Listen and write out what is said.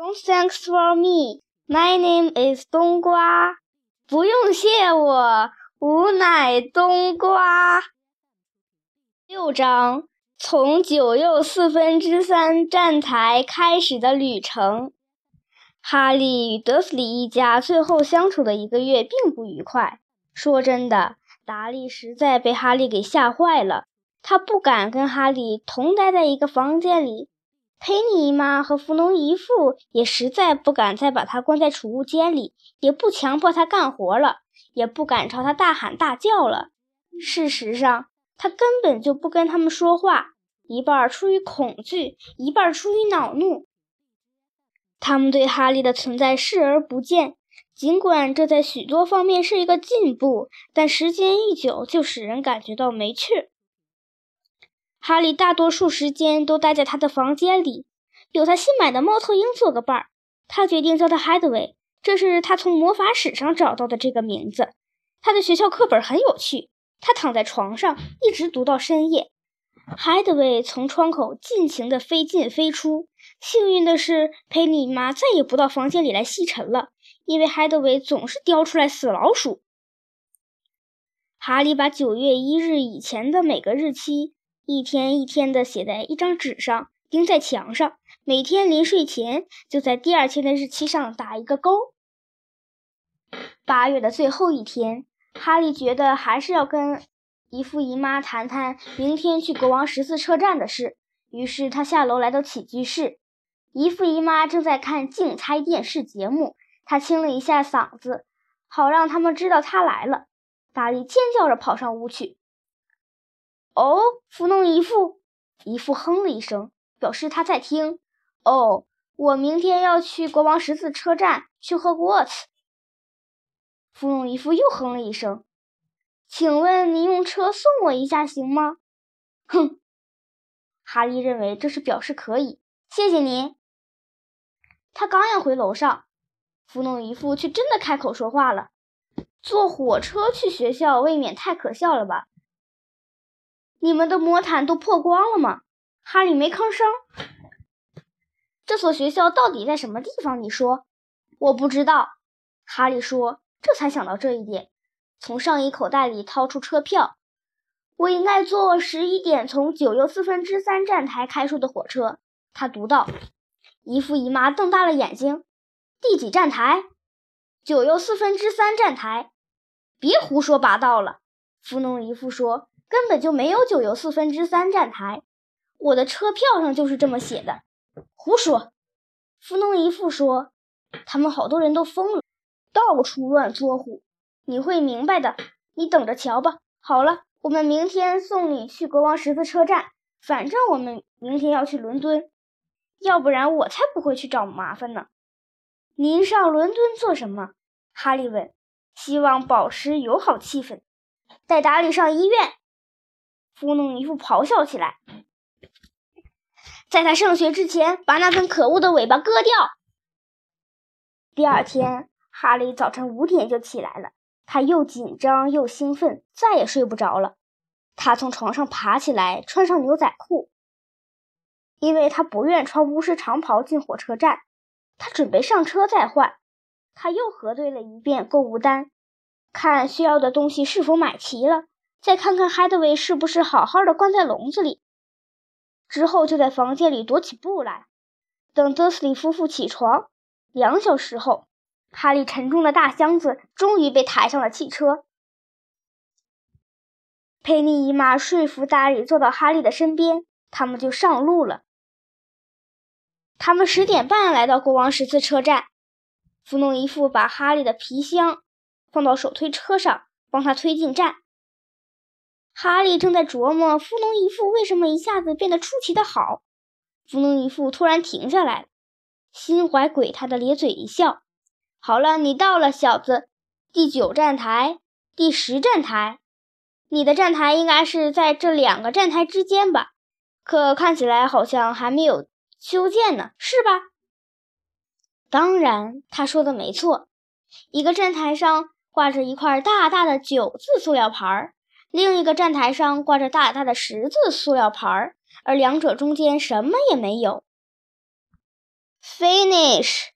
Don't thanks for me. My name is 冬瓜。不用谢我，吾乃冬瓜。六章从九又四分之三站台开始的旅程。哈利与德斯里一家最后相处的一个月并不愉快。说真的，达利实在被哈利给吓坏了。他不敢跟哈利同待在一个房间里。佩妮姨妈和弗农姨父也实在不敢再把他关在储物间里，也不强迫他干活了，也不敢朝他大喊大叫了。事实上，他根本就不跟他们说话，一半出于恐惧，一半出于恼怒。他们对哈利的存在视而不见，尽管这在许多方面是一个进步，但时间一久就使人感觉到没趣。哈利大多数时间都待在他的房间里，有他新买的猫头鹰做个伴儿。他决定叫他 Headway，这是他从魔法史上找到的这个名字。他的学校课本很有趣，他躺在床上一直读到深夜。Headway 从窗口尽情地飞进飞出。幸运的是，佩妮妈再也不到房间里来吸尘了，因为 Headway 总是叼出来死老鼠。哈利把九月一日以前的每个日期。一天一天的写在一张纸上，钉在墙上。每天临睡前，就在第二天的日期上打一个勾。八月的最后一天，哈利觉得还是要跟姨父姨妈谈谈明天去国王十字车站的事。于是他下楼来到起居室，姨父姨妈正在看竞猜电视节目。他清了一下嗓子，好让他们知道他来了。达利尖叫着跑上屋去。哦，弗农姨父，姨父哼了一声，表示他在听。哦，我明天要去国王十字车站去喝沃茨。弗农姨父又哼了一声，请问您用车送我一下行吗？哼，哈利认为这是表示可以。谢谢您。他刚要回楼上，弗农姨父却真的开口说话了：“坐火车去学校未免太可笑了吧？”你们的魔毯都破光了吗？哈利没吭声。这所学校到底在什么地方？你说，我不知道。哈利说，这才想到这一点，从上衣口袋里掏出车票。我应该坐十一点从九又四分之三站台开出的火车。他读道。姨父姨妈瞪大了眼睛。第几站台？九又四分之三站台。别胡说八道了。弗农姨父说。根本就没有九又四分之三站台，我的车票上就是这么写的。胡说！弗农姨父说：“他们好多人都疯了，到处乱作呼。你会明白的，你等着瞧吧。”好了，我们明天送你去国王十字车站。反正我们明天要去伦敦，要不然我才不会去找麻烦呢。您上伦敦做什么？哈利问。希望保持友好气氛，带达里上医院。糊弄姨父咆哮起来，在他上学之前，把那根可恶的尾巴割掉。第二天，哈利早晨五点就起来了，他又紧张又兴奋，再也睡不着了。他从床上爬起来，穿上牛仔裤，因为他不愿穿巫师长袍进火车站。他准备上车再换。他又核对了一遍购物单，看需要的东西是否买齐了。再看看哈德维是不是好好的关在笼子里，之后就在房间里踱起步来。等德斯里夫妇起床，两小时后，哈利沉重的大箱子终于被抬上了汽车。佩妮姨妈说服达里坐到哈利的身边，他们就上路了。他们十点半来到国王十字车站，弗农姨父把哈利的皮箱放到手推车上，帮他推进站。哈利正在琢磨弗农姨父为什么一下子变得出奇的好。弗农姨父突然停下来，心怀鬼胎的咧嘴一笑：“好了，你到了，小子。第九站台，第十站台。你的站台应该是在这两个站台之间吧？可看起来好像还没有修建呢，是吧？”当然，他说的没错。一个站台上挂着一块大大的“九”字塑料牌儿。另一个站台上挂着大大的十字塑料牌，而两者中间什么也没有。finish